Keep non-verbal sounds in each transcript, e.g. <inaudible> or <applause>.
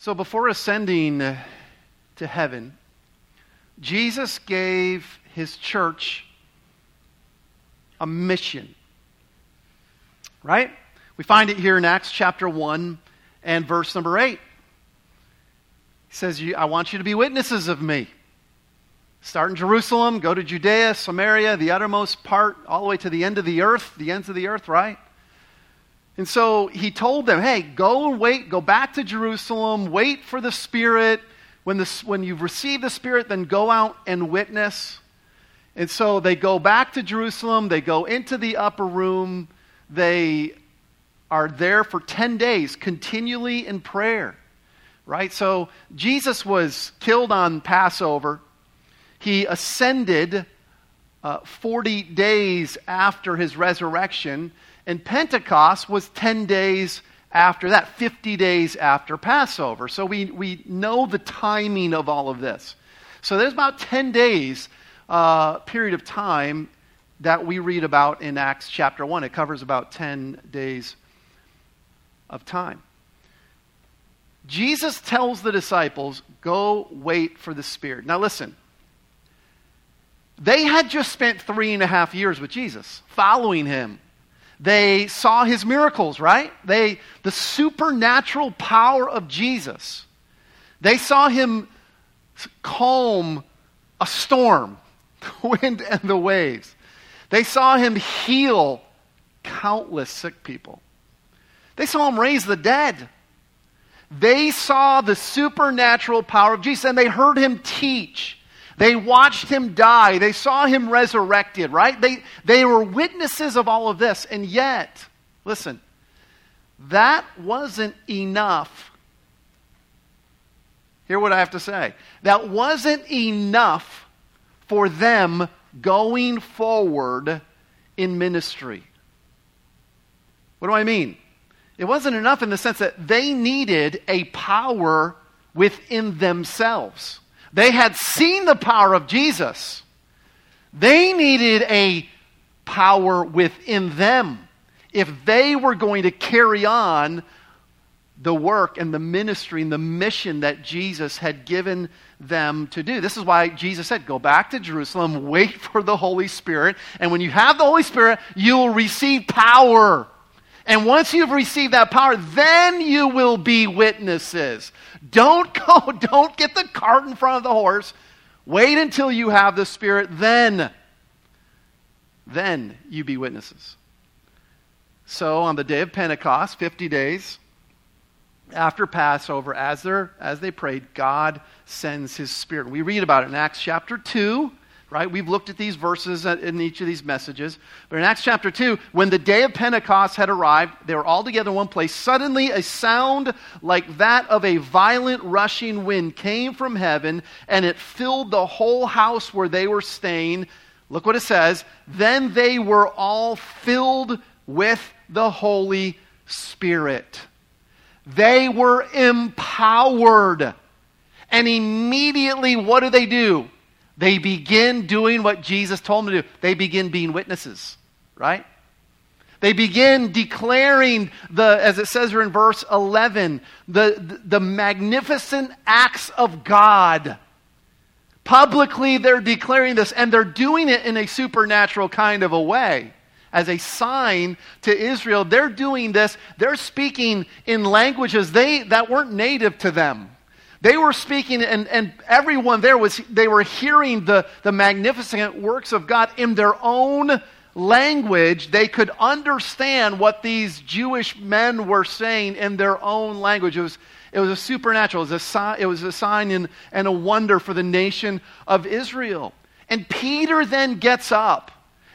So before ascending to heaven, Jesus gave his church a mission. Right? We find it here in Acts chapter 1 and verse number 8. He says, I want you to be witnesses of me. Start in Jerusalem, go to Judea, Samaria, the uttermost part, all the way to the end of the earth, the ends of the earth, right? And so he told them, hey, go and wait, go back to Jerusalem, wait for the Spirit. When, the, when you've received the Spirit, then go out and witness. And so they go back to Jerusalem, they go into the upper room, they are there for 10 days, continually in prayer. Right? So Jesus was killed on Passover. He ascended uh, 40 days after his resurrection. And Pentecost was 10 days after that, 50 days after Passover. So we, we know the timing of all of this. So there's about 10 days uh, period of time that we read about in Acts chapter 1. It covers about 10 days of time. Jesus tells the disciples, Go wait for the Spirit. Now listen, they had just spent three and a half years with Jesus, following him they saw his miracles, right? They, the supernatural power of Jesus. They saw him calm a storm, the <laughs> wind and the waves. They saw him heal countless sick people. They saw him raise the dead. They saw the supernatural power of Jesus and they heard him teach. They watched him die. They saw him resurrected, right? They, they were witnesses of all of this. And yet, listen, that wasn't enough. Hear what I have to say. That wasn't enough for them going forward in ministry. What do I mean? It wasn't enough in the sense that they needed a power within themselves. They had seen the power of Jesus. They needed a power within them if they were going to carry on the work and the ministry and the mission that Jesus had given them to do. This is why Jesus said, Go back to Jerusalem, wait for the Holy Spirit, and when you have the Holy Spirit, you will receive power. And once you've received that power, then you will be witnesses. Don't <laughs> go, don't get the cart in front of the horse. Wait until you have the Spirit, then, then you be witnesses. So on the day of Pentecost, 50 days after Passover, as, as they prayed, God sends his Spirit. We read about it in Acts chapter 2 right? We've looked at these verses in each of these messages. But in Acts chapter 2, when the day of Pentecost had arrived, they were all together in one place. Suddenly, a sound like that of a violent rushing wind came from heaven, and it filled the whole house where they were staying. Look what it says. Then they were all filled with the Holy Spirit. They were empowered. And immediately, what do they do? They begin doing what Jesus told them to do. They begin being witnesses, right? They begin declaring the, as it says here in verse 11, the, the magnificent acts of God. Publicly, they're declaring this, and they're doing it in a supernatural kind of a way. As a sign to Israel, they're doing this, they're speaking in languages they, that weren't native to them. They were speaking, and, and everyone there was, they were hearing the, the magnificent works of God in their own language. They could understand what these Jewish men were saying in their own language. It was, it was a supernatural, it was a, sign, it was a sign and, and a wonder for the nation of Israel. And Peter then gets up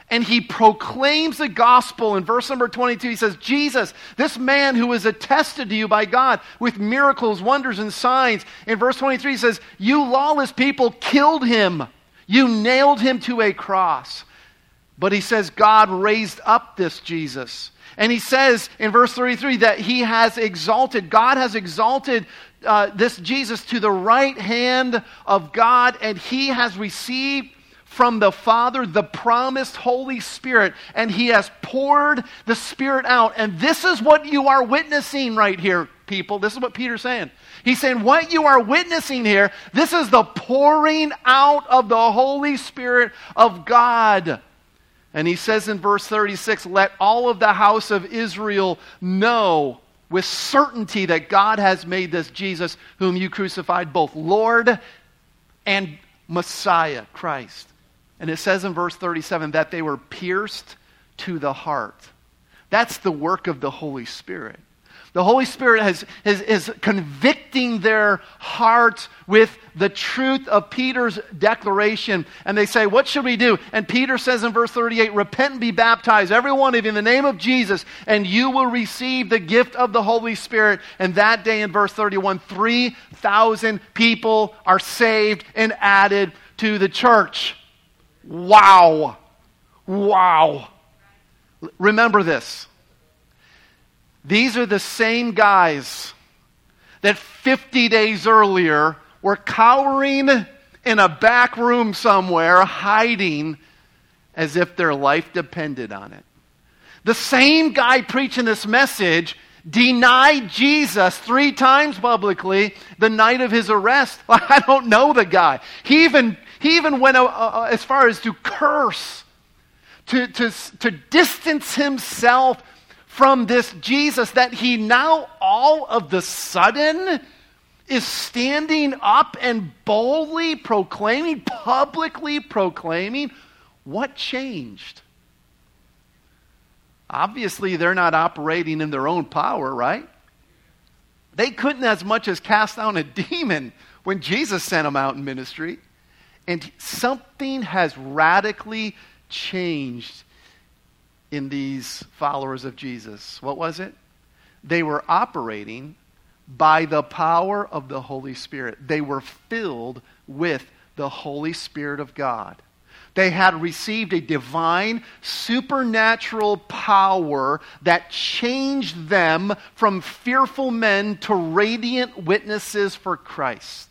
and he proclaims the gospel. In verse number 22, he says, Jesus, this man who was attested to you by God with miracles, wonders, and signs. In verse 23, he says, You lawless people killed him, you nailed him to a cross. But he says, God raised up this Jesus. And he says in verse 33 that he has exalted, God has exalted uh, this Jesus to the right hand of God, and he has received from the Father the promised Holy Spirit, and He has poured the Spirit out. And this is what you are witnessing right here, people. This is what Peter's saying. He's saying, What you are witnessing here, this is the pouring out of the Holy Spirit of God. And he says in verse 36 Let all of the house of Israel know with certainty that God has made this Jesus, whom you crucified, both Lord and Messiah, Christ. And it says in verse 37 that they were pierced to the heart. That's the work of the Holy Spirit. The Holy Spirit has, is, is convicting their hearts with the truth of Peter's declaration. And they say, What should we do? And Peter says in verse 38 Repent and be baptized, every one of you, in the name of Jesus, and you will receive the gift of the Holy Spirit. And that day in verse 31, 3,000 people are saved and added to the church. Wow. Wow. Remember this. These are the same guys that 50 days earlier were cowering in a back room somewhere, hiding as if their life depended on it. The same guy preaching this message denied Jesus three times publicly the night of his arrest. <laughs> I don't know the guy. He even, he even went uh, uh, as far as to curse, to, to, to distance himself from this Jesus that he now all of the sudden is standing up and boldly proclaiming, publicly proclaiming what changed? Obviously, they're not operating in their own power, right? They couldn't as much as cast down a <laughs> demon when Jesus sent them out in ministry. And something has radically changed in these followers of Jesus. What was it? They were operating by the power of the Holy Spirit. They were filled with the Holy Spirit of God. They had received a divine, supernatural power that changed them from fearful men to radiant witnesses for Christ.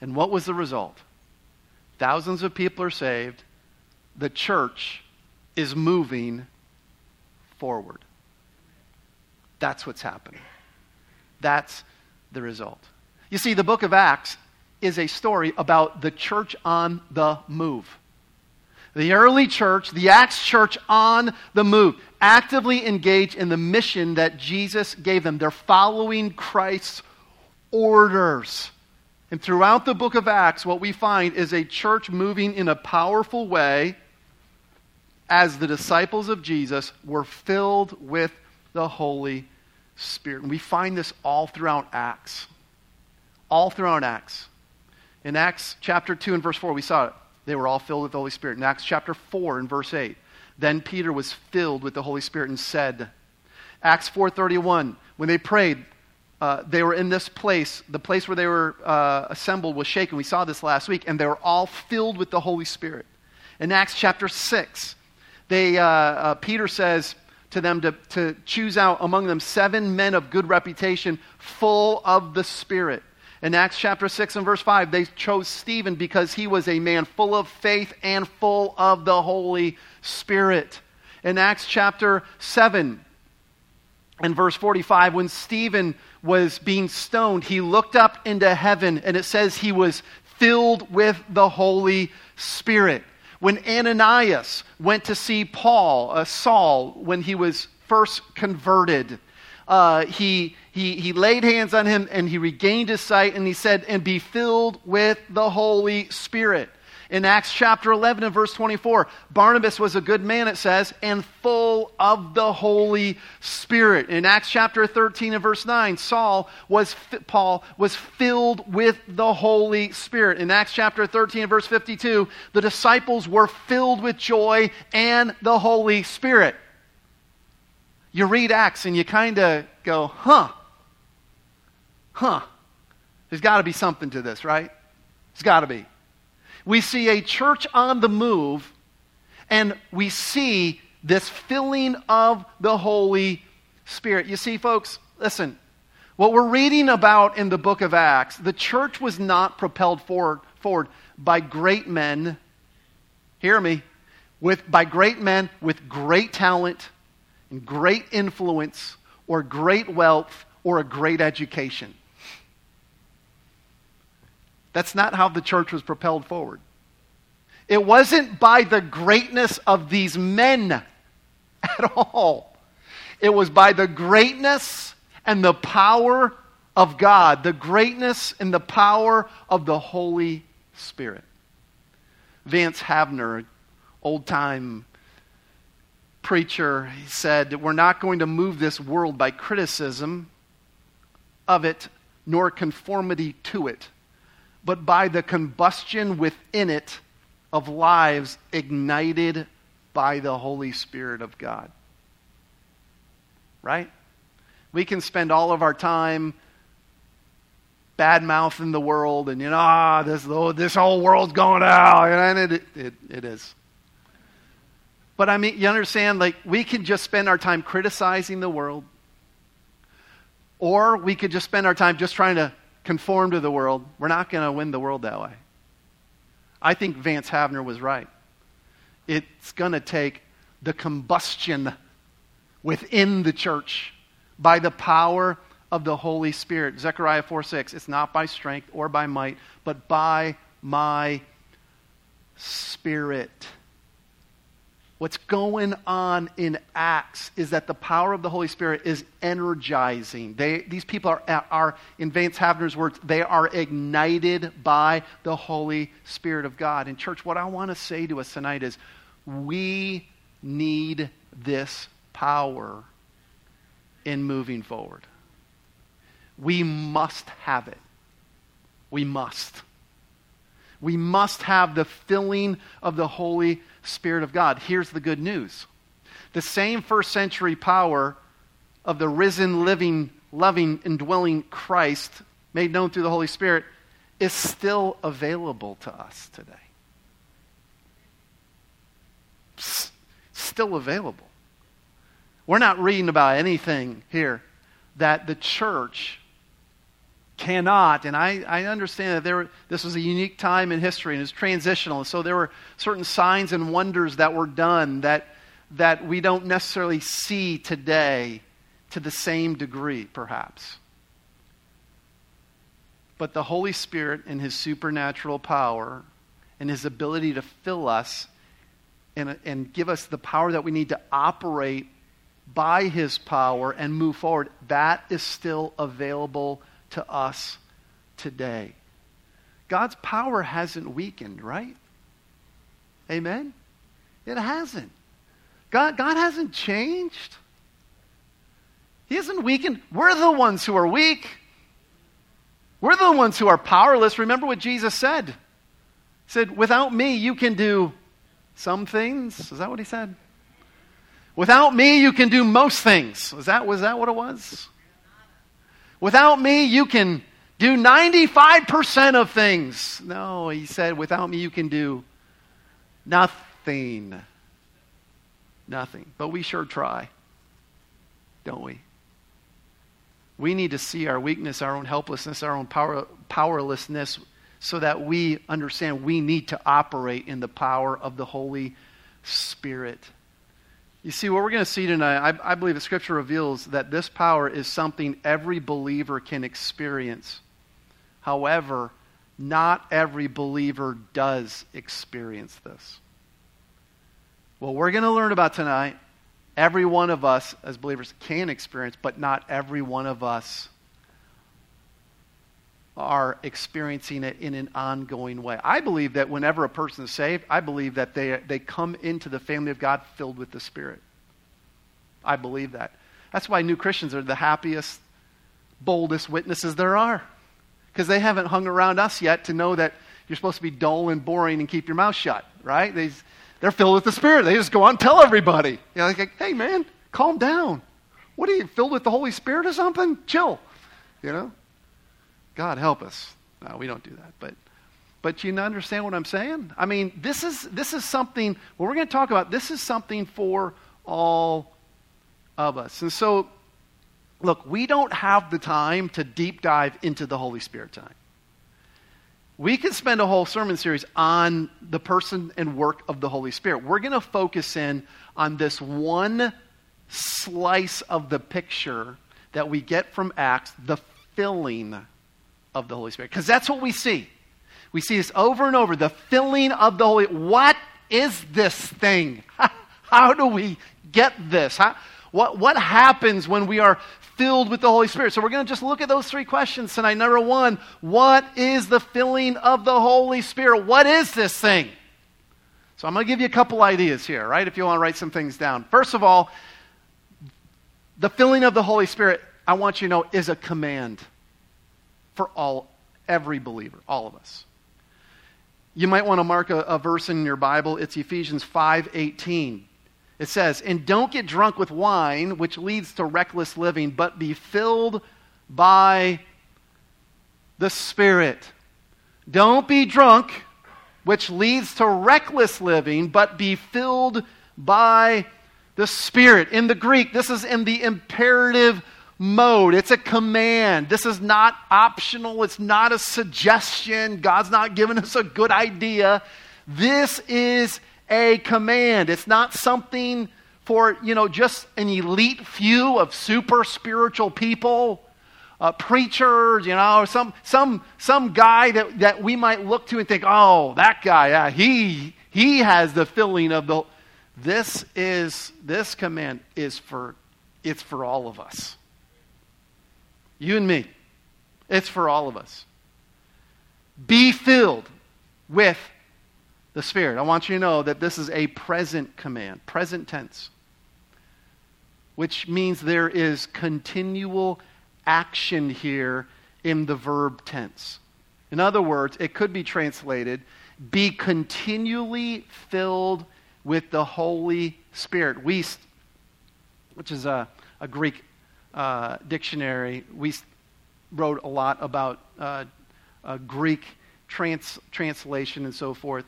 And what was the result? Thousands of people are saved. The church is moving forward. That's what's happening. That's the result. You see, the book of Acts is a story about the church on the move. The early church, the Acts church on the move, actively engaged in the mission that Jesus gave them. They're following Christ's orders. And throughout the book of Acts, what we find is a church moving in a powerful way as the disciples of Jesus were filled with the Holy Spirit. And we find this all throughout Acts. All throughout Acts. In Acts chapter 2 and verse 4, we saw it. They were all filled with the Holy Spirit. In Acts chapter 4 and verse 8, then Peter was filled with the Holy Spirit and said, Acts 4.31, when they prayed, uh, they were in this place. The place where they were uh, assembled was shaken. We saw this last week. And they were all filled with the Holy Spirit. In Acts chapter 6, they, uh, uh, Peter says to them to, to choose out among them seven men of good reputation, full of the Spirit. In Acts chapter 6 and verse 5, they chose Stephen because he was a man full of faith and full of the Holy Spirit. In Acts chapter 7 and verse 45, when Stephen was being stoned, he looked up into heaven and it says he was filled with the Holy Spirit. When Ananias went to see Paul, uh, Saul, when he was first converted, uh, he, he, he laid hands on him and he regained his sight and he said, and be filled with the Holy Spirit. In Acts chapter 11 and verse 24, Barnabas was a good man, it says, and full of the Holy Spirit. In Acts chapter 13 and verse 9, Saul was, Paul was filled with the Holy Spirit. In Acts chapter 13 and verse 52, the disciples were filled with joy and the Holy Spirit. You read Acts and you kind of go, huh, huh. There's got to be something to this, right? There's got to be we see a church on the move, and we see this filling of the Holy Spirit. You see, folks, listen, what we're reading about in the book of Acts, the church was not propelled forward, forward by great men, hear me, with, by great men with great talent and great influence or great wealth or a great education. That's not how the church was propelled forward. It wasn't by the greatness of these men <laughs> at all. It was by the greatness and the power of God, the greatness and the power of the Holy Spirit. Vance Havner, old time preacher, he said, We're not going to move this world by criticism of it nor conformity to it, but by the combustion within it of lives ignited by the Holy Spirit of God. Right? We can spend all of our time bad mouthing the world and, you know, ah, this, this whole world's going out. And it, it, it is. But I mean, you understand, like, we can just spend our time criticizing the world, or we could just spend our time just trying to conform to the world. We're not going to win the world that way. I think Vance Havner was right. It's going to take the combustion within the church by the power of the Holy Spirit. Zechariah 4 6. It's not by strength or by might, but by my spirit. What's going on in Acts is that the power of the Holy Spirit is energizing. They, these people are, are, in Vance Havner's words, they are ignited by the Holy Spirit of God. And, church, what I want to say to us tonight is we need this power in moving forward. We must have it. We must. We must have the filling of the Holy Spirit of God. Here's the good news the same first century power of the risen, living, loving, indwelling Christ, made known through the Holy Spirit, is still available to us today. Still available. We're not reading about anything here that the church cannot, and I, I understand that there, this was a unique time in history and it's transitional, and so there were certain signs and wonders that were done that, that we don't necessarily see today to the same degree, perhaps. But the Holy Spirit and His supernatural power and His ability to fill us and, and give us the power that we need to operate by His power and move forward, that is still available to us today. God's power hasn't weakened, right? Amen? It hasn't. God, God hasn't changed. He hasn't weakened. We're the ones who are weak. We're the ones who are powerless. Remember what Jesus said. He said, Without me, you can do some things. Is that what he said? Without me, you can do most things. Was that, was that what it was? Without me, you can do 95% of things. No, he said, without me, you can do nothing. Nothing. But we sure try, don't we? We need to see our weakness, our own helplessness, our own power, powerlessness, so that we understand we need to operate in the power of the Holy Spirit. You see, what we're going to see tonight, I, I, believe the scripture reveals that this power is something every believer can experience. However, not every believer does experience this. What we're going to learn about tonight, every one of us as believers can experience, but not every one of us are experiencing it in an ongoing way. I believe that whenever a person is saved, I believe that they, they come into the family of God filled with the Spirit. I believe that. That's why new Christians are the happiest, boldest witnesses there are. Because they haven't hung around us yet to know that you're supposed to be dull and boring and keep your mouth shut, right? They, they're filled with the Spirit. They just go on and tell everybody. You know, like, hey, man, calm down. What are you, filled with the Holy Spirit or something? Chill. You know? God help us. No, we don't do that. But but you understand what I'm saying? I mean, this is this is something what we're going to talk about. This is something for all of us. And so look, we don't have the time to deep dive into the Holy Spirit tonight. We could spend a whole sermon series on the person and work of the Holy Spirit. We're going to focus in on this one slice of the picture that we get from Acts, the filling of the Holy Spirit. Because that's what we see. We see this over and over the filling of the Holy What is this thing? <laughs> How do we get this? How, what, what happens when we are filled with the Holy Spirit? So we're going to just look at those three questions tonight. Number one, what is the filling of the Holy Spirit? What is this thing? So I'm going to give you a couple ideas here, right? If you want to write some things down. First of all, the filling of the Holy Spirit, I want you to know, is a command for all, every believer, all of us. You might want to mark a, a verse in your Bible. It's Ephesians 5:18. It says, "And don't get drunk with wine, which leads to reckless living, but be filled by the Spirit." Don't be drunk, which leads to reckless living, but be filled by the Spirit. In the Greek, this is in the imperative mode. It's a command. This is not optional. It's not a suggestion. God's not giving us a good idea. This is a command. It's not something for, you know, just an elite few of super spiritual people. Uh, preachers, you know, some some some guy that, that we might look to and think, oh, that guy, yeah, he he has the filling of the. This is this command is for it's for all of us. You and me. It's for all of us. Be filled with the Spirit. I want you to know that this is a present command, present tense, which means there is continual action here in the verb tense. In other words, it could be translated be continually filled with the Holy Spirit. Which is a, a Greek uh, dictionary, we wrote a lot about uh, uh, Greek trans- translation and so forth.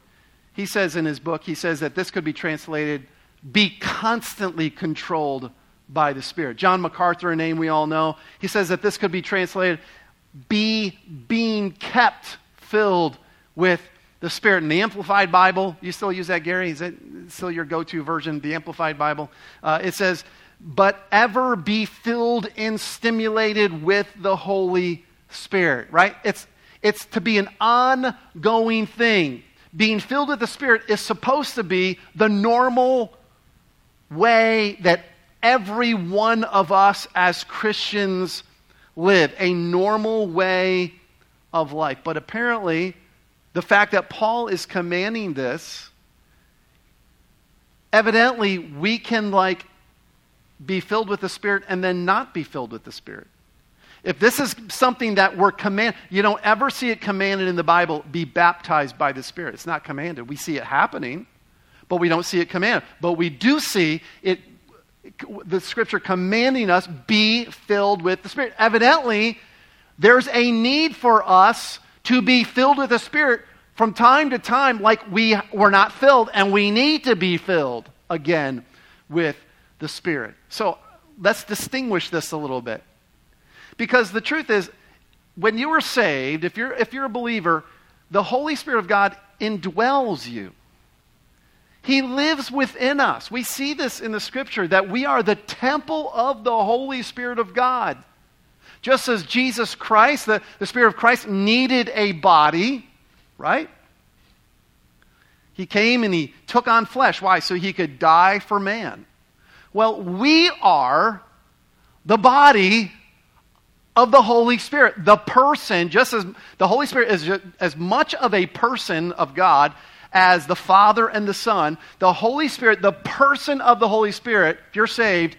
He says in his book, he says that this could be translated, be constantly controlled by the Spirit. John MacArthur, a name we all know, he says that this could be translated, be being kept filled with the Spirit. In the Amplified Bible, you still use that, Gary? Is that still your go to version, the Amplified Bible? Uh, it says, but ever be filled and stimulated with the Holy Spirit, right? It's, it's to be an ongoing thing. Being filled with the Spirit is supposed to be the normal way that every one of us as Christians live, a normal way of life. But apparently, the fact that Paul is commanding this, evidently, we can like be filled with the Spirit and then not be filled with the Spirit. If this is something that we're commanded, you don't ever see it commanded in the Bible, be baptized by the Spirit. It's not commanded. We see it happening, but we don't see it commanded. But we do see it, the scripture commanding us, be filled with the Spirit. Evidently, there's a need for us to be filled with the Spirit from time to time, like we were not filled, and we need to be filled again with the Spirit. So let's distinguish this a little bit. Because the truth is, when you are saved, if you're, if you're a believer, the Holy Spirit of God indwells you. He lives within us. We see this in the scripture that we are the temple of the Holy Spirit of God. Just as Jesus Christ, the, the Spirit of Christ, needed a body, right? He came and he took on flesh. Why? So he could die for man. Well, we are the body of the Holy Spirit. The person, just as the Holy Spirit is as much of a person of God as the Father and the Son, the Holy Spirit, the person of the Holy Spirit, if you're saved,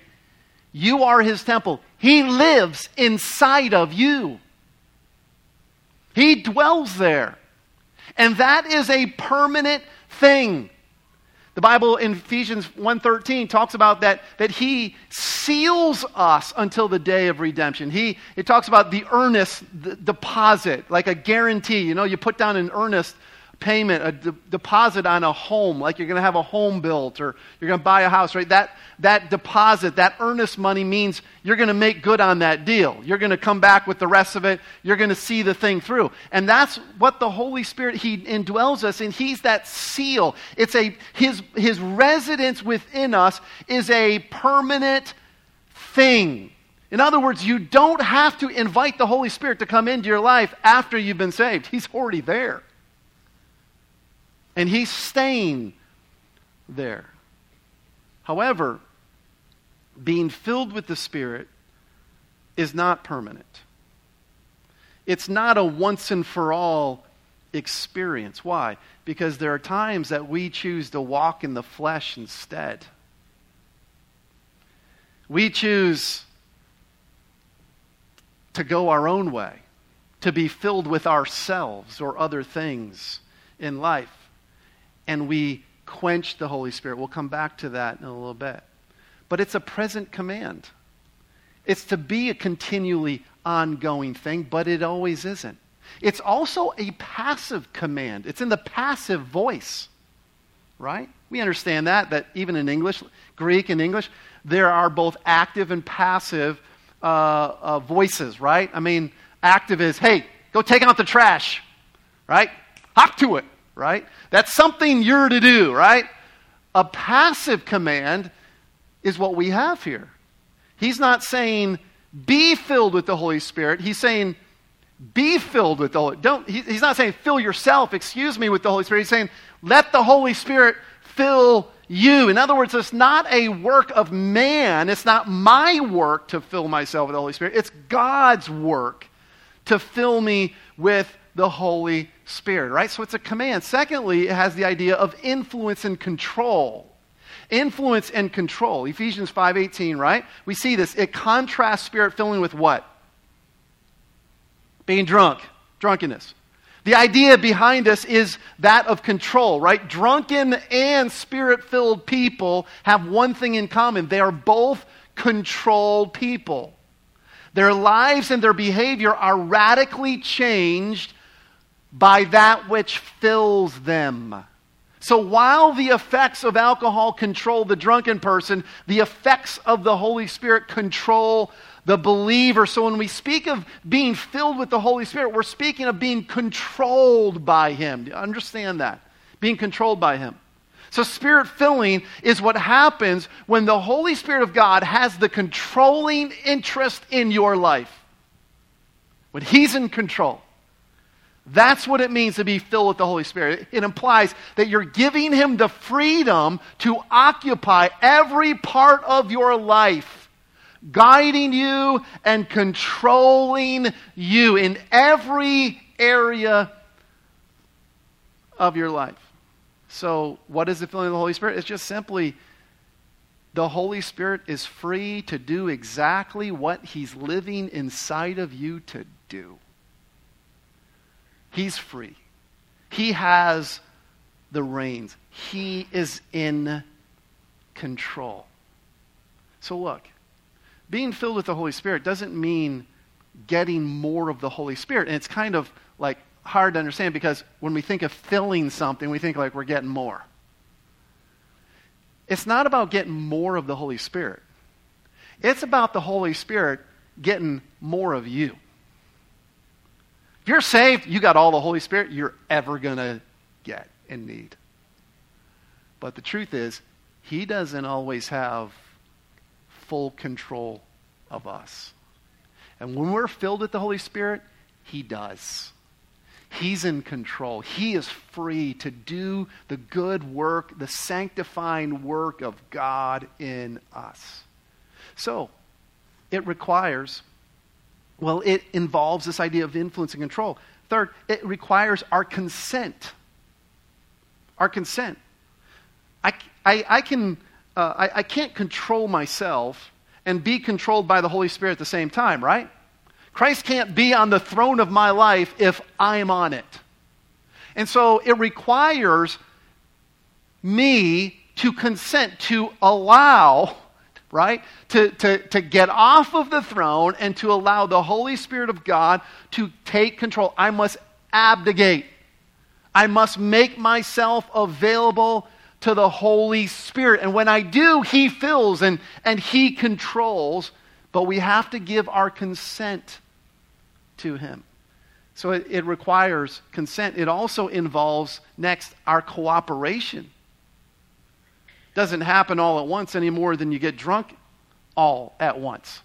you are his temple. He lives inside of you. He dwells there. And that is a permanent thing. The Bible in Ephesians 1.13 talks about that, that he seals us until the day of redemption. He, it talks about the earnest deposit, like a guarantee. You know, you put down an earnest payment, a de- deposit on a home, like you're going to have a home built or you're going to buy a house, right? That, that deposit, that earnest money means you're going to make good on that deal. You're going to come back with the rest of it. You're going to see the thing through. And that's what the Holy Spirit, He indwells us in. He's that seal. It's a, His, his residence within us is a permanent thing. In other words, you don't have to invite the Holy Spirit to come into your life after you've been saved. He's already there. And He's staying there. However, being filled with the Spirit is not permanent. It's not a once and for all experience. Why? Because there are times that we choose to walk in the flesh instead. We choose to go our own way, to be filled with ourselves or other things in life. And we quench the Holy Spirit. We'll come back to that in a little bit. But it's a present command. It's to be a continually ongoing thing, but it always isn't. It's also a passive command. It's in the passive voice, right? We understand that, that even in English, Greek and English, there are both active and passive uh, uh, voices, right? I mean, active is, hey, go take out the trash, right? Hop to it, right? That's something you're to do, right? A passive command is what we have here. He's not saying, be filled with the Holy Spirit. He's saying, be filled with the Holy Don't, he, He's not saying, fill yourself, excuse me, with the Holy Spirit. He's saying, let the Holy Spirit fill you. In other words, it's not a work of man. It's not my work to fill myself with the Holy Spirit. It's God's work to fill me with the Holy Spirit, right? So it's a command. Secondly, it has the idea of influence and control. Influence and control. Ephesians 5:18, right? We see this. It contrasts spirit filling with what? Being drunk, drunkenness. The idea behind this is that of control, right? Drunken and spirit filled people have one thing in common they are both controlled people. Their lives and their behavior are radically changed by that which fills them. So while the effects of alcohol control the drunken person, the effects of the Holy Spirit control the believer. So when we speak of being filled with the Holy Spirit, we're speaking of being controlled by Him. Do you understand that? Being controlled by Him. So, spirit filling is what happens when the Holy Spirit of God has the controlling interest in your life. When He's in control. That's what it means to be filled with the Holy Spirit. It implies that you're giving Him the freedom to occupy every part of your life guiding you and controlling you in every area of your life. So, what is the filling of the Holy Spirit? It's just simply the Holy Spirit is free to do exactly what He's living inside of you to do. He's free. He has the reins. He is in control. So, look, being filled with the Holy Spirit doesn't mean getting more of the Holy Spirit. And it's kind of like hard to understand because when we think of filling something, we think like we're getting more. It's not about getting more of the Holy Spirit. It's about the Holy Spirit getting more of you. If you're saved, you got all the Holy Spirit you're ever going to get and need. But the truth is, He doesn't always have full control of us. And when we're filled with the Holy Spirit, He does. He's in control. He is free to do the good work, the sanctifying work of God in us. So, it requires, well, it involves this idea of influence and control. Third, it requires our consent. Our consent. I, I, I can uh, I, I can't control myself and be controlled by the Holy Spirit at the same time, right? Christ can't be on the throne of my life if I'm on it. And so it requires me to consent, to allow, right, to, to, to get off of the throne and to allow the Holy Spirit of God to take control. I must abdicate. I must make myself available to the Holy Spirit. And when I do, He fills and, and He controls. But we have to give our consent to Him. So it, it requires consent. It also involves, next, our cooperation. Doesn't happen all at once any more than you get drunk all at once,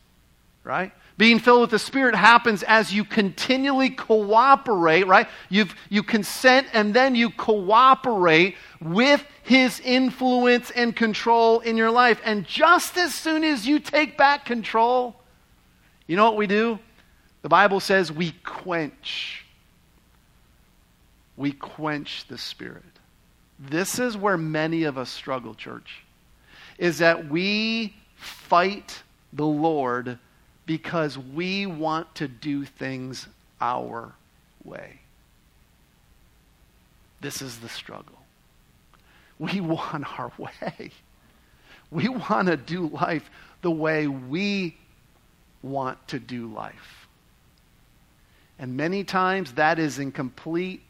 right? Being filled with the Spirit happens as you continually cooperate, right? You've, you consent and then you cooperate with His influence and control in your life. And just as soon as you take back control, you know what we do? The Bible says we quench. We quench the Spirit. This is where many of us struggle, church, is that we fight the Lord because we want to do things our way. This is the struggle. We <laughs> want our way. We want to do life the way we want to do life. And many times that is in complete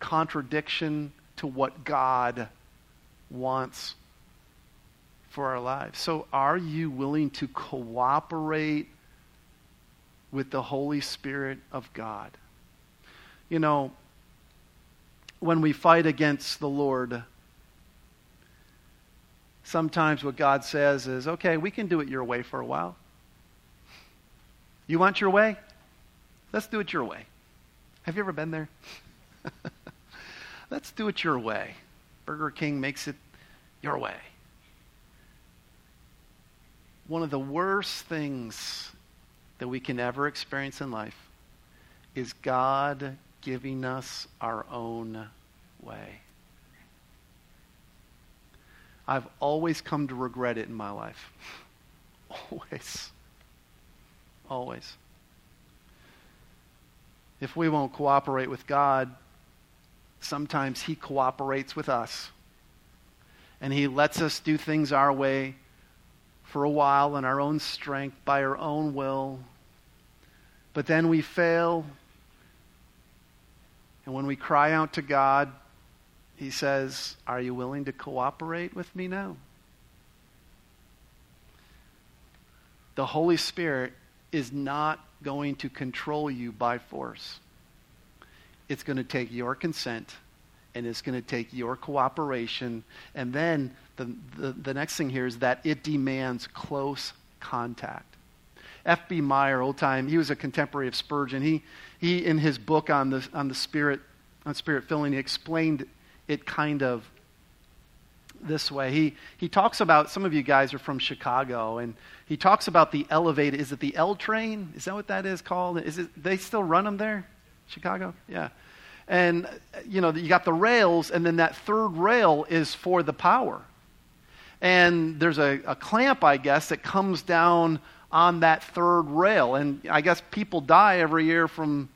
contradiction to what God wants for our lives. So, are you willing to cooperate with the Holy Spirit of God? You know, when we fight against the Lord, sometimes what God says is, okay, we can do it your way for a while. You want your way? Let's do it your way. Have you ever been there? <laughs> Let's do it your way. Burger King makes it your way one of the worst things that we can ever experience in life is God giving us our own way. I've always come to regret it in my life. <laughs> always. Always. If we won't cooperate with God, sometimes He cooperates with us. And He lets us do things our way for a while in our own strength, by our own will. But then we fail. And when we cry out to God, He says, Are you willing to cooperate with me now? The Holy Spirit is not going to control you by force. It's going to take your consent and it's going to take your cooperation. And then the, the, the next thing here is that it demands close contact. F.B. Meyer, old time, he was a contemporary of Spurgeon. He, he in his book on the, on the spirit, on spirit filling, he explained it kind of this way. He, he talks about, some of you guys are from Chicago, and he talks about the elevated, is it the L train? Is that what that is called? Is it, they still run them there? Chicago? Yeah. And, you know, you got the rails, and then that third rail is for the power and there's a, a clamp, I guess, that comes down on that third rail. And I guess people die every year from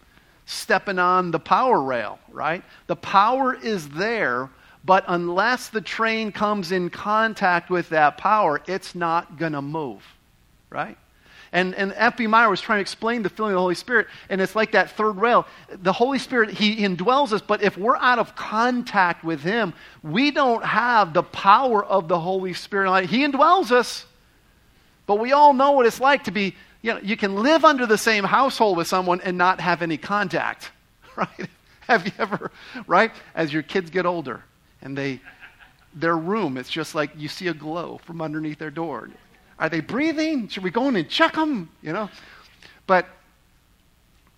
stepping on the power rail, right? The power is there, but unless the train comes in contact with that power, it's not going to move, right? And, and F.B. Meyer was trying to explain the filling of the Holy Spirit, and it's like that third rail. The Holy Spirit, He indwells us, but if we're out of contact with Him, we don't have the power of the Holy Spirit. He indwells us, but we all know what it's like to be, you know, you can live under the same household with someone and not have any contact, <laughs> right? Have you ever, right? As your kids get older and they, their room, it's just like you see a glow from underneath their door. Are they breathing? Should we go in and check them? You know? But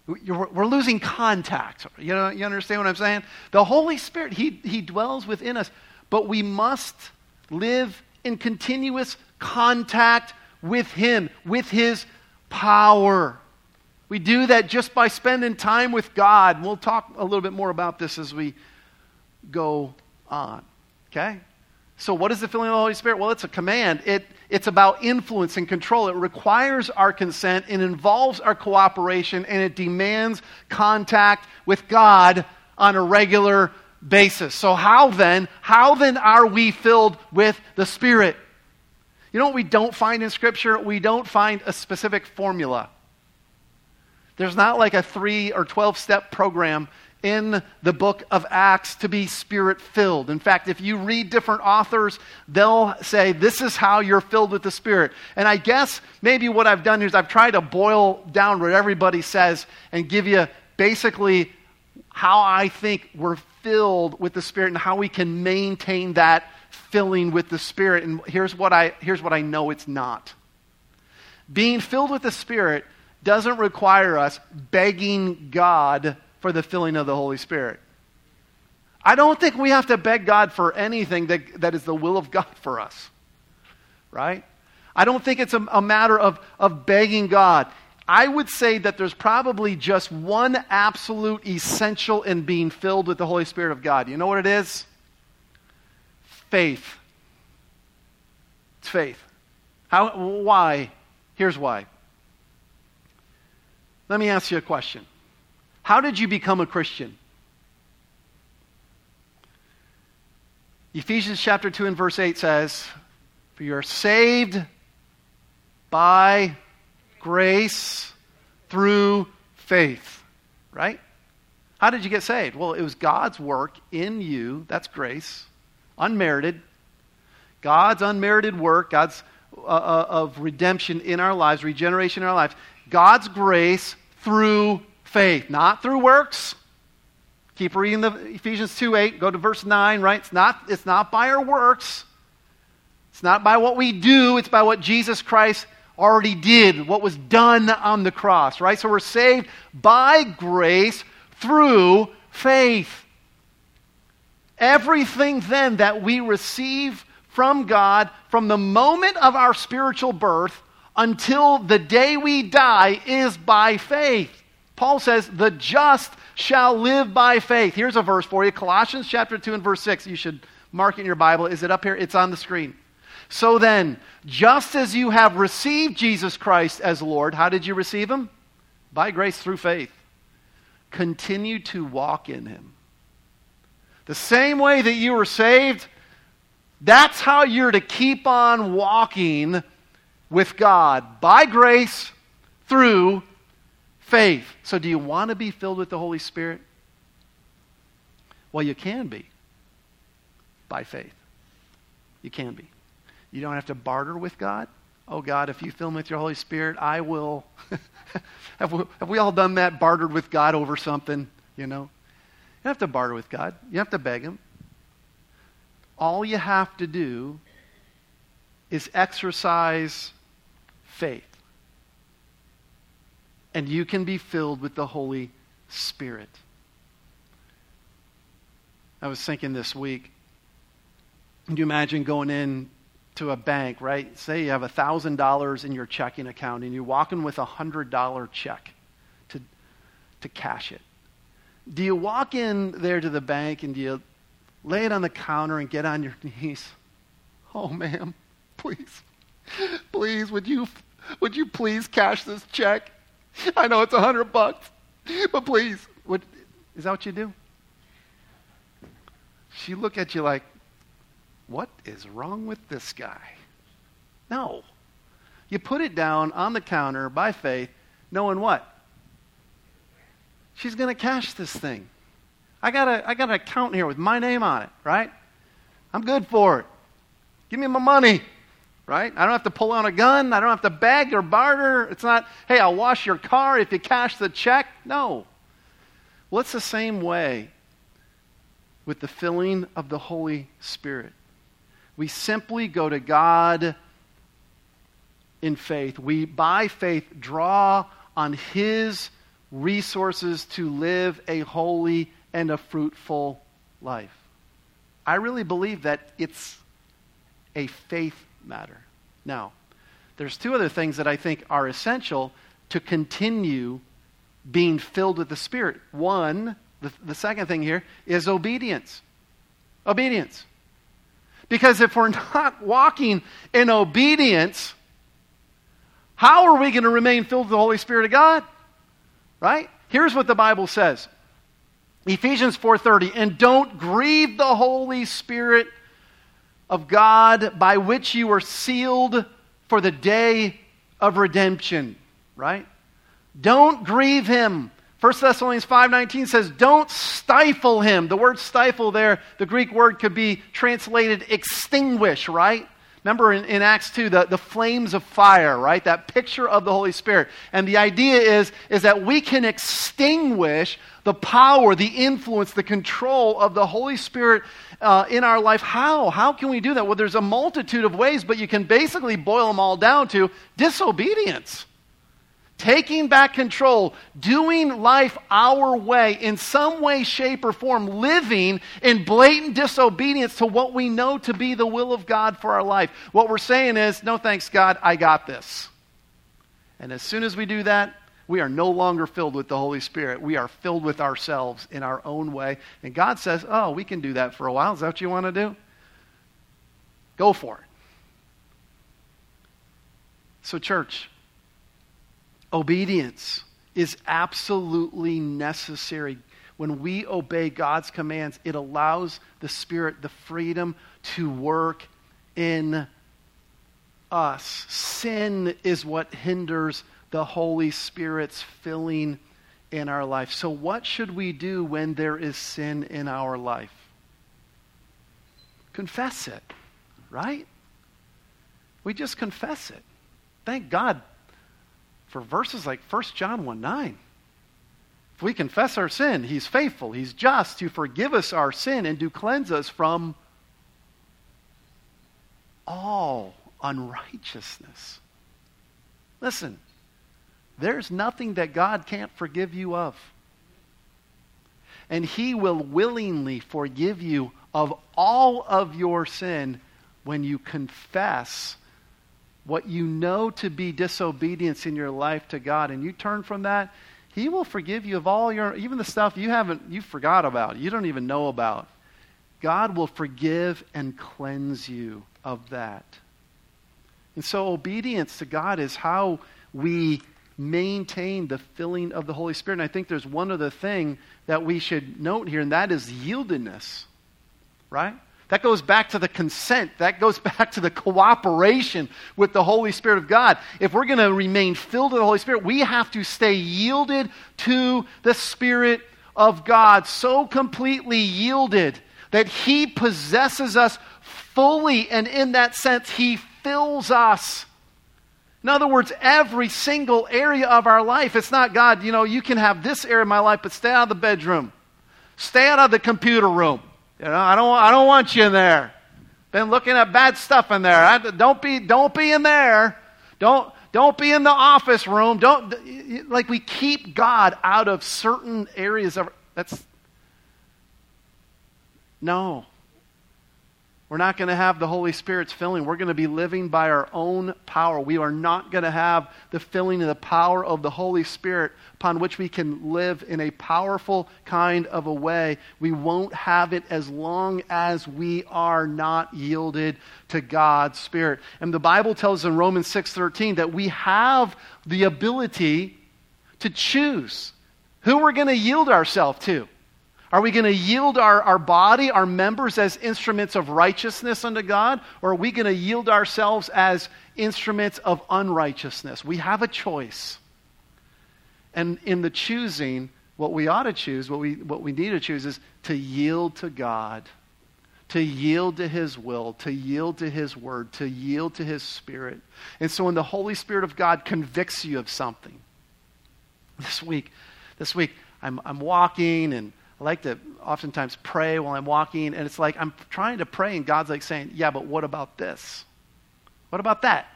we're losing contact. You know, you understand what I'm saying? The Holy Spirit, he, he dwells within us, but we must live in continuous contact with Him, with His power. We do that just by spending time with God. We'll talk a little bit more about this as we go on. Okay? So, what is the filling of the Holy Spirit? Well, it's a command. It, it's about influence and control. It requires our consent, it involves our cooperation, and it demands contact with God on a regular basis. So, how then? How then are we filled with the Spirit? You know what we don't find in Scripture? We don't find a specific formula. There's not like a three or 12 step program in the book of Acts to be spirit filled. In fact, if you read different authors, they'll say, This is how you're filled with the Spirit. And I guess maybe what I've done is I've tried to boil down what everybody says and give you basically how I think we're filled with the Spirit and how we can maintain that filling with the Spirit. And here's what I, here's what I know it's not. Being filled with the Spirit doesn't require us begging God for the filling of the Holy Spirit. I don't think we have to beg God for anything that, that is the will of God <laughs> for us. Right? I don't think it's a, a matter of, of begging God. I would say that there's probably just one absolute essential in being filled with the Holy Spirit of God. You know what it is? Faith. It's faith. How, why? Here's why. Let me ask you a question. How did you become a Christian? Ephesians chapter 2 and verse 8 says, For you are saved by grace through faith. Right? How did you get saved? Well, it was God's work in you. That's grace. Unmerited. God's unmerited work, God's uh, uh of redemption in our lives, regeneration in our lives. God's grace through faith, not through works. Keep reading the Ephesians 2 8, go to verse 9, right? It's not, it's not by our works. It's not by what we do, it's by what Jesus Christ already did, what was done on the cross, right? So we're saved by grace through faith. Everything then that we receive from God from the moment of our spiritual birth until the day we die is by faith. Paul says, the just shall live by faith. Here's a verse for you Colossians chapter 2 and verse 6. You should mark it in your Bible. Is it up here? It's on the screen. So then, just as you have received Jesus Christ as Lord, how did you receive him? By grace through faith. Continue to walk in him. The same way that you were saved, that's how you're to keep on walking with God by grace through faith. So, do you want to be filled with the Holy Spirit? Well, you can be by faith. You can be. You don't have to barter with God. Oh, God, if you fill me with your Holy Spirit, I will. <laughs> have, we, have we all done that, bartered with God over something? You know? You have to barter with God, you have to beg Him. All you have to do is exercise faith. And you can be filled with the Holy Spirit. I was thinking this week, can you imagine going in to a bank, right? Say you have $1,000 in your checking account and you're walking with a $100 check to, to cash it. Do you walk in there to the bank and do you lay it on the counter and get on your <laughs> knees? Oh, ma'am, please, please, would you would you please cash this check? <laughs> I know it's a hundred bucks, but please, would, is that what you do? She look at you like, what is wrong with this guy? No. You put it down on the counter by faith, knowing what? She's going to cash this thing. I got, a, I got an account here with my name on it, right? I'm good for it. Give me my money right? I don't have to pull out a gun. I don't have to beg or barter. It's not, hey, I'll wash your car if you cash the check. No. Well, it's the same way with the filling of the Holy Spirit. We simply go to God in faith. We, by faith, draw on His resources to live a holy and a fruitful life. I really believe that it's a faith matter. Now, there's two other things that I think are essential to continue being filled with the Spirit. One, the, the second thing here, is obedience. Obedience. Because if we're <laughs> not walking in obedience, how are we going to remain filled with the Holy Spirit of God? Right? Here's what the Bible says. Ephesians 4:30 and don't grieve the Holy Spirit of God by which you were sealed for the day of redemption, right? Don't grieve him, 1 Thessalonians 5:19 says, "Don't stifle him." The word stifle there, the Greek word could be translated extinguish, right? Remember in, in, Acts 2, the, the flames of fire, right? That picture of the Holy Spirit. And the idea is, is that we can extinguish the power, the influence, the control of the Holy Spirit uh, in our life. How? How can we do that? Well, there's a multitude of ways, but you can basically boil them all down to disobedience taking back control, doing life our way in some way, shape, or form, living in blatant disobedience to what we know to be the will of God for our life. What we're saying is, no thanks, God, I got this. And as soon as we do that, we are no longer filled with the Holy Spirit. We are filled with ourselves in our own way. And God says, oh, we can do that for a while. Is that what you want to do? Go for it. So, church, Obedience is absolutely necessary. When we obey God's commands, it allows the Spirit the freedom to work in us. Sin is what hinders the Holy Spirit's filling in our life. So, what should we do when there is sin in our life? Confess it, right? We just confess it. Thank God for verses like 1 John 1 9. If we confess our sin, he's faithful, he's just to forgive us our sin and to cleanse us from all unrighteousness. Listen, there's nothing that God can't forgive you of. And he will willingly forgive you of all of your sin when you confess what you know to be disobedience in your life to God, and you turn from that, He will forgive you of all your, even the stuff you haven't, you forgot about, you don't even know about. God will forgive and cleanse you of that. And so, obedience to God is how we maintain the filling of the Holy Spirit. And I think there's one other thing that we should note here, and that is yieldedness, right? That goes back to the consent. That goes <laughs> back to the cooperation with the Holy Spirit of God. If we're going to remain filled with the Holy Spirit, we have to stay yielded to the Spirit of God, so completely yielded that He possesses us fully, and in that sense, He fills us. In other words, every single area of our life. It's not God, you know, you can have this area of my life, but stay out of the bedroom, stay out of the computer room. You know, I don't, I don't want you in there. Been looking at bad stuff in there. I, don't be, don't be in there. Don't, don't be in the office room. Don't like we keep God out of certain areas of that's no. We're not going to have the Holy Spirit's filling. We're going to be living by our own power. We are not going to have the filling of the power of the Holy Spirit upon which we can live in a powerful kind of a way. We won't have it as long as we are not yielded to God's Spirit. And the Bible tells in Romans 6:13 that we have the ability to choose who we're going to yield ourselves to. Are we going to yield our, our body, our members, as instruments of righteousness unto God? Or are we going to yield ourselves as instruments of unrighteousness? We have a choice. And in the choosing, what we ought to choose, what we, what we need to choose, is to yield to God, to yield to His will, to yield to His word, to yield to His Spirit. And so when the Holy Spirit of God convicts you of something, this week, this week, I'm, I'm walking and I like to oftentimes pray while I'm walking, and it's like I'm trying to pray, and God's like saying, Yeah, but what about this? What about that?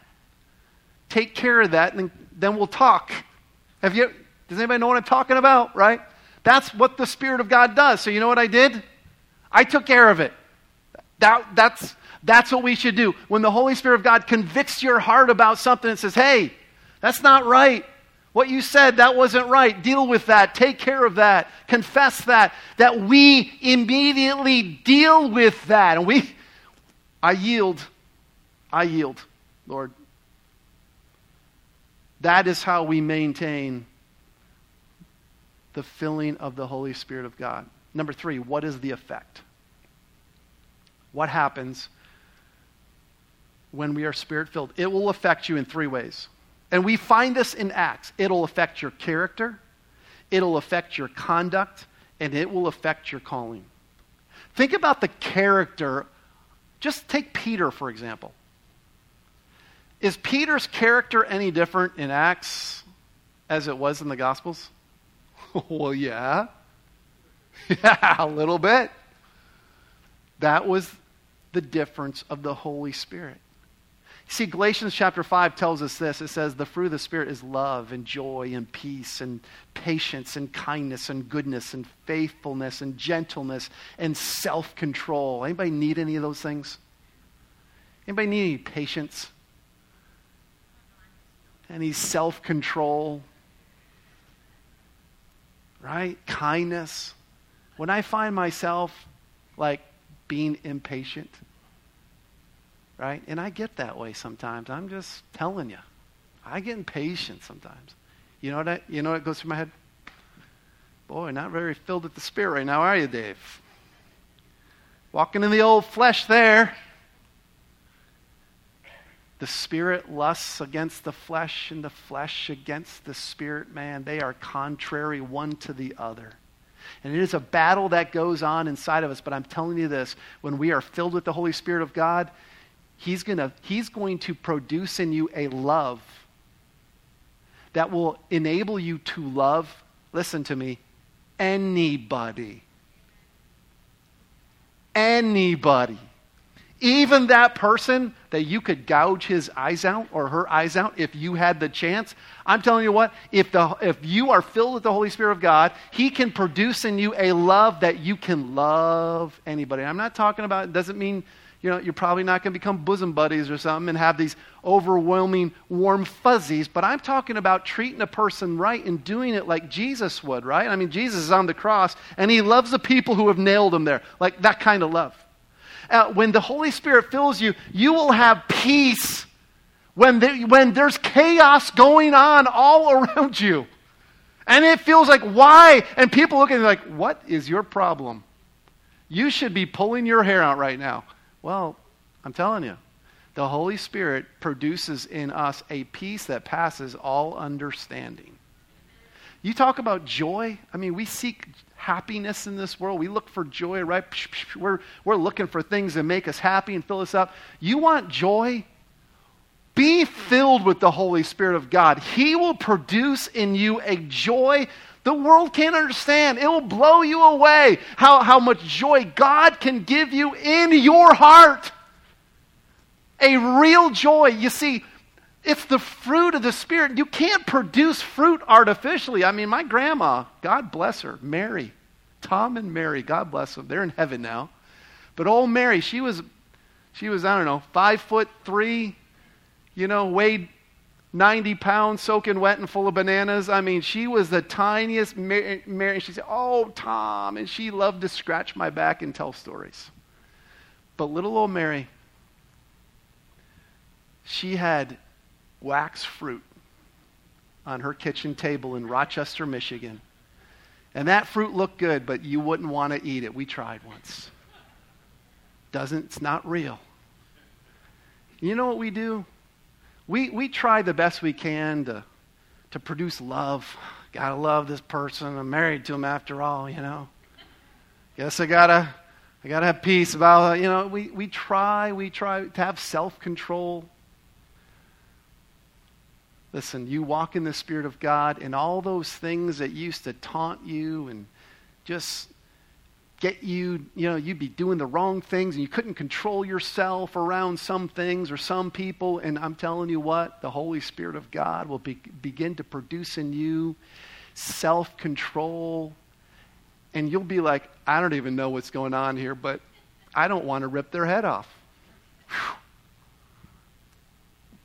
Take care of that, and then we'll talk. Have you, does anybody know what I'm talking about, right? That's what the Spirit of God does. So, you know what I did? I took care of it. That, that's, that's what we should do. When the Holy Spirit of God convicts your heart about something and says, Hey, that's not right. What you said, that wasn't right. Deal with that. Take care of that. Confess that. That we immediately deal with that. And we, I yield. I yield, Lord. That is how we maintain the filling of the Holy Spirit of God. Number three, what is the effect? What happens when we are spirit filled? It will affect you in three ways. And we find this in Acts. It'll affect your character, it'll affect your conduct, and it will affect your calling. Think about the character. Just take Peter, for example. Is Peter's character any different in Acts as it was in the Gospels? <laughs> well, yeah. <laughs> Yeah, a little bit. That was the difference of the Holy Spirit. See, Galatians chapter 5 tells us this. It says, The fruit of the Spirit is love and joy and peace and patience and kindness and goodness and faithfulness and gentleness and self control. Anybody need any of those things? Anybody need any patience? Any self control? Right? Kindness. When I find myself like being impatient, right? And I get that way sometimes. I'm just telling you. I get impatient sometimes. You know what, you know what goes through my head? Boy, not very filled with the Spirit right now, are you, Dave? Walking in the old flesh there. The Spirit lusts against the flesh, and the flesh against the Spirit, man. They are contrary one to the other. And it is a battle that goes on inside of us. But I'm telling you this when we are filled with the Holy Spirit of God, He's, gonna, he's going to produce in you a love that will enable you to love, listen to me, anybody. Anybody. Even that person that you could gouge his eyes out or her eyes out if you had the chance. I'm telling you what, if, the, if you are filled with the Holy Spirit of God, He can produce in you a love that you can love anybody. I'm not talking about, it doesn't mean you know, you're probably not going to become bosom buddies or something and have these overwhelming warm fuzzies, but I'm talking about treating a person right and doing it like Jesus would, right? I mean, Jesus is on the cross and he loves the people who have nailed him there, like that kind of love. Uh, when the Holy Spirit fills you, you will have peace when, when there's chaos going on all <laughs> around you. And it feels like, why? And people look at you like, what is your problem? You should be pulling your hair out right now. Well, I'm telling you, the Holy Spirit produces in us a peace that passes all understanding. You talk about joy. I mean, we seek happiness in this world. We look for joy, right? We're, we're looking for things that make us happy and fill us up. You want joy? Be filled with the Holy Spirit of God. He will produce in you a joy the world can't understand. It will blow you away how, how much joy God can give you in your heart. A real joy. You see, it's the fruit of the Spirit. You can't produce fruit artificially. I mean, my grandma, God bless her, Mary, Tom and Mary, God bless them. They're in heaven now. But old Mary, she was, she was, I don't know, five foot three, you know, weighed 90 pounds, soaking wet and full of bananas. I mean, she was the tiniest Mary. She said, Oh, Tom. And she loved to scratch my back and tell stories. But little old Mary, she had wax fruit on her kitchen table in Rochester, Michigan. And that fruit looked good, but you wouldn't want to eat it. We tried once. Doesn't, it's not real. You know what we do? We, we try the best we can to, to produce love. Gotta love this person. I'm married to him after all, you know. Guess I gotta, I gotta have peace about, you know, we, we try, we try to have self control. Listen, you walk in the Spirit of God, and all those things that used to taunt you and just get you, you know, you'd be doing the wrong things and you couldn't control yourself around some things or some people. And I'm telling you what, the Holy Spirit of God will be, begin to produce in you self control. And you'll be like, I don't even know what's going on here, but I don't want to rip their head off. Whew.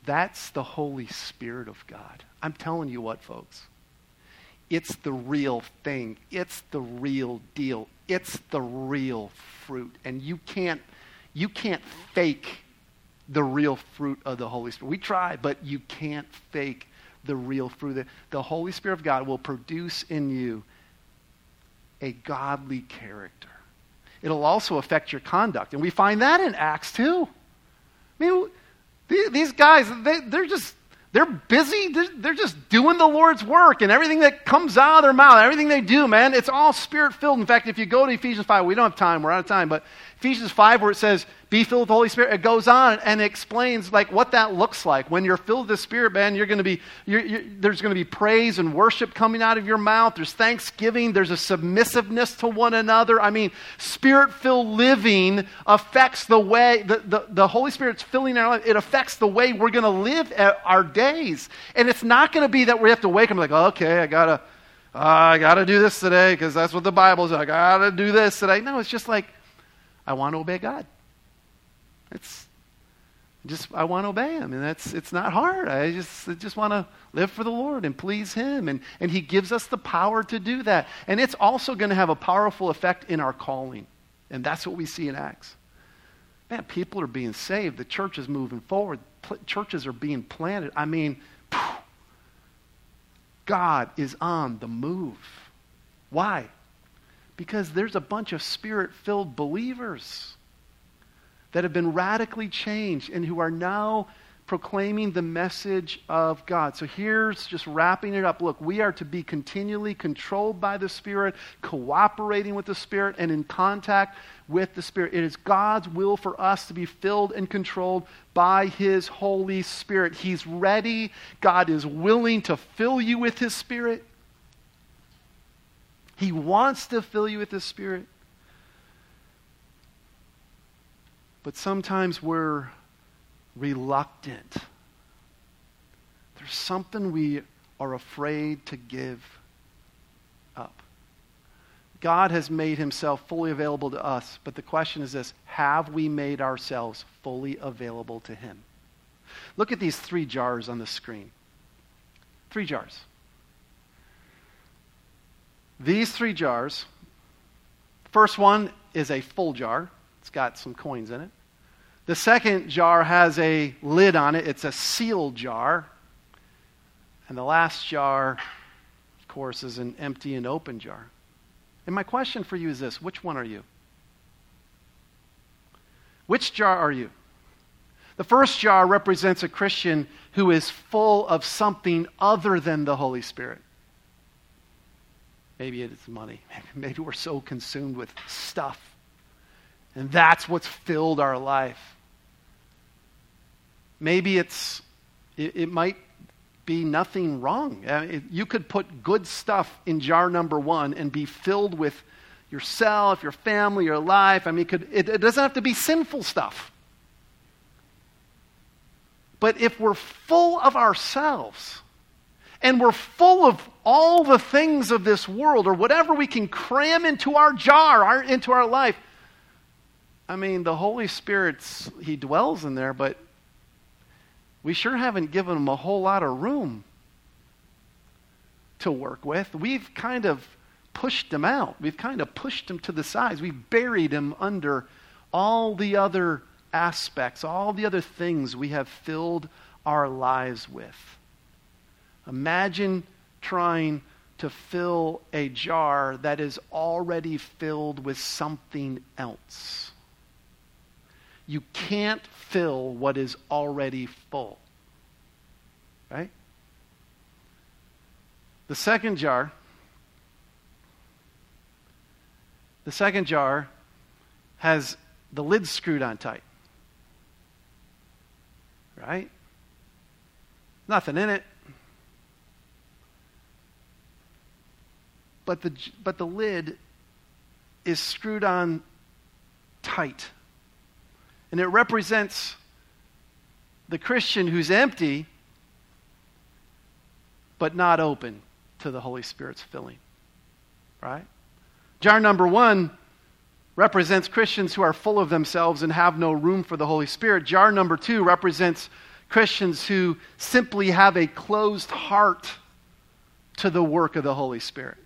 That's the Holy Spirit of God. I'm telling you what, folks. It's the real thing. It's the real deal. It's the real fruit. And you can't, you can't fake the real fruit of the Holy Spirit. We try, but you can't fake the real fruit. The, the Holy Spirit of God will produce in you a godly character. It'll also affect your conduct. And we find that in Acts too. I mean, these guys, they, they're just they're busy. They're just doing the Lord's work and everything that comes out of their mouth, everything they do, man, it's all spirit filled. In fact, if you go to Ephesians 5, we don't have time, we're out of time, but Ephesians 5, where it says, be filled with the Holy Spirit, it goes on and explains like what that looks like. When you're filled with the Spirit, man, you're going to be, you're, you're, there's going to be praise and worship coming out of your mouth. There's thanksgiving. There's a submissiveness to one another. I mean, Spirit filled living affects the way, the, the, the Holy Spirit's filling our life. It affects the way we're going to live our days. And it's not going to be that we have to wake up like, oh, okay, I got to, uh, I got to do this today because that's what the Bible says. I got to do this today. No, it's just like, I want to obey God. It's just I want to obey him, and that's it's not hard. I just I just want to live for the Lord and please him, and and he gives us the power to do that. And it's also going to have a powerful effect in our calling, and that's what we see in Acts. Man, people are being saved. The church is moving forward. Pl- churches are being planted. I mean, God is on the move. Why? Because there's a bunch of spirit filled believers that have been radically changed and who are now proclaiming the message of God. So here's just wrapping it up. Look, we are to be continually controlled by the Spirit, cooperating with the Spirit, and in contact with the Spirit. It is God's will for us to be filled and controlled by His Holy Spirit. He's ready. God is willing to fill you with His Spirit. He wants to fill you with His Spirit. But sometimes we're reluctant. There's something we are afraid to give up. God has made himself fully available to us, but the question is this have we made ourselves fully available to him? Look at these three jars on the screen. Three jars. These three jars, first one is a full jar. It's got some coins in it. The second jar has a lid on it, it's a sealed jar. And the last jar, of course, is an empty and open jar. And my question for you is this which one are you? Which jar are you? The first jar represents a Christian who is full of something other than the Holy Spirit. Maybe it's money. <laughs> Maybe we're so consumed with stuff and that's what's filled our life. Maybe it's, it, it might be nothing wrong. Uh, it, you could put good stuff in jar number one and be filled with yourself, your family, your life. I mean, it, could, it, it doesn't have to be sinful stuff. But if we're full of ourselves, and we're full of all the things of this world or whatever we can cram into our jar, our, into our life, I mean, the Holy Spirit's, He dwells in there, but we sure haven't given Him a whole lot of room to work with. We've kind of pushed Him out. We've kind of pushed Him to the sides. We've buried Him under all the other aspects, all the other things we have filled our lives with. Imagine trying to fill a jar that is already filled with something else. You can't fill what is already full. Right? The second jar, the second jar has the lid screwed on tight. Right? Nothing in it. But the, but the lid is screwed on tight. And it represents the Christian who's empty, but not open to the Holy Spirit's filling. Right? Jar number one represents Christians who are full of themselves and have no room for the Holy Spirit. Jar number two represents Christians who simply have a closed heart to the work of the Holy Spirit.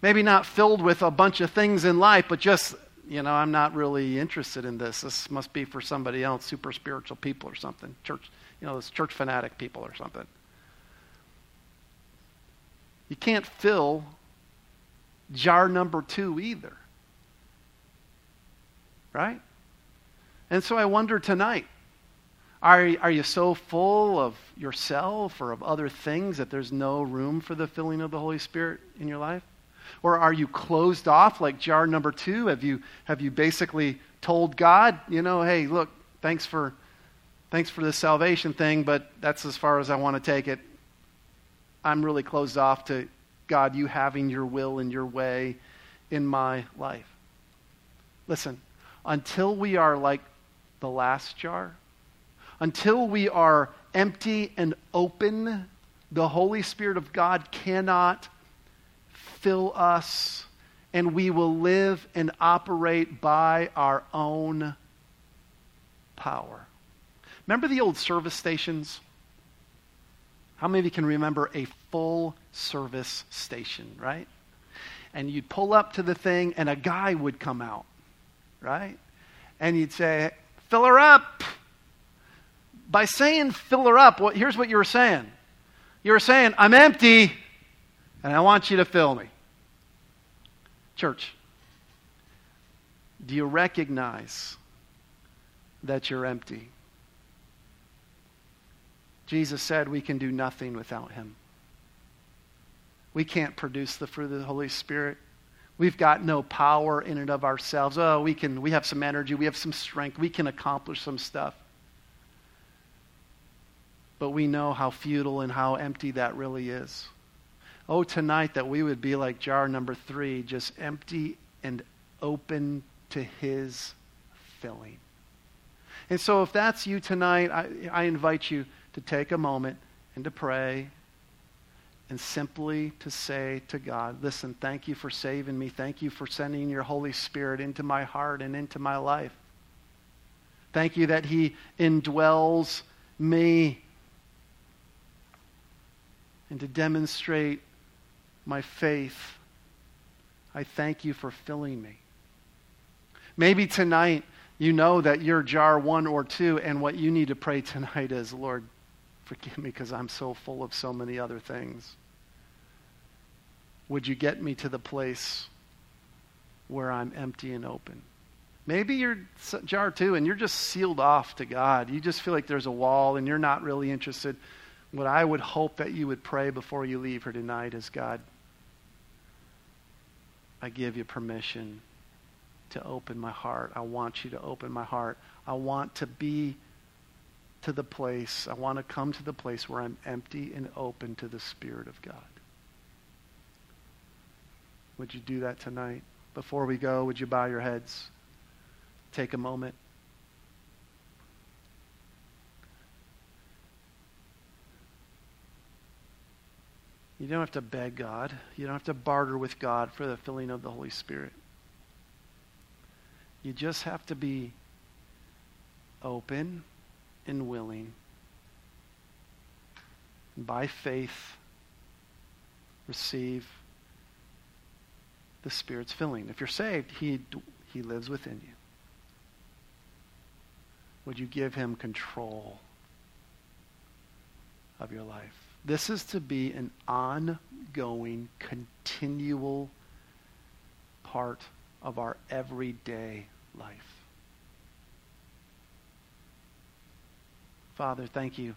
Maybe not filled with a bunch of things in life, but just you know, I'm not really interested in this. This must be for somebody else, super spiritual people or something. Church, you know, those church fanatic people or something. You can't fill jar number two either. Right? And so I wonder tonight Are, are you so full of yourself or of other things that there's no room for the filling of the Holy Spirit in your life? Or are you closed off like jar number two? Have you, have you basically told God, you know, hey, look, thanks for, thanks for this salvation thing, but that's as far as I want to take it. I'm really closed off to God, you having your will and your way in my life. Listen, until we are like the last jar, until we are empty and open, the Holy Spirit of God cannot fill us, and we will live and operate by our own power. Remember the old service stations? How many of you can remember a full service station, right? And you'd pull up to the thing, and a guy would come out, right? And you'd say, Fill her up. By saying fill her up, what, here's what you were saying. You were saying, I'm empty, and I want you to fill me. Church, do you recognize that you're empty? Jesus said we can do nothing without him. We can't produce the fruit of the Holy Spirit. We've got no power in and of ourselves. Oh, we can we have some energy, we have some strength, we can accomplish some stuff. But we know how futile and how empty that really is. Oh, tonight that we would be like jar number three, just empty and open to his filling. And so if that's you tonight, I, I invite you to take a moment and to pray and simply to say to God, listen, thank you for saving me. Thank you for sending your Holy Spirit into my heart and into my life. Thank you that He indwells me. And to demonstrate my faith, I thank you for filling me. Maybe tonight you know that you're jar one or two, and what you need to pray tonight is, Lord, Forgive me because I'm so full of so many other things. Would you get me to the place where I'm empty and open? Maybe you're jar two and you're just sealed off to God. You just feel like there's a wall and you're not really interested. What I would hope that you would pray before you leave here tonight is God, I give you permission to open my heart. I want you to open my heart. I want to be to the place, I want to come to the place where I'm empty and open to the Spirit of God. Would you do that tonight? Before we go, would you bow your heads? Take a moment. You don't have to beg God. You don't have to barter with God for the filling of the Holy Spirit. You just have to be open and willing, And by faith, receive the Spirit's filling. If you're saved, He, he lives within you. Would you give Him control of your life? This is to be an ongoing, continual part of our everyday life. Father, thank you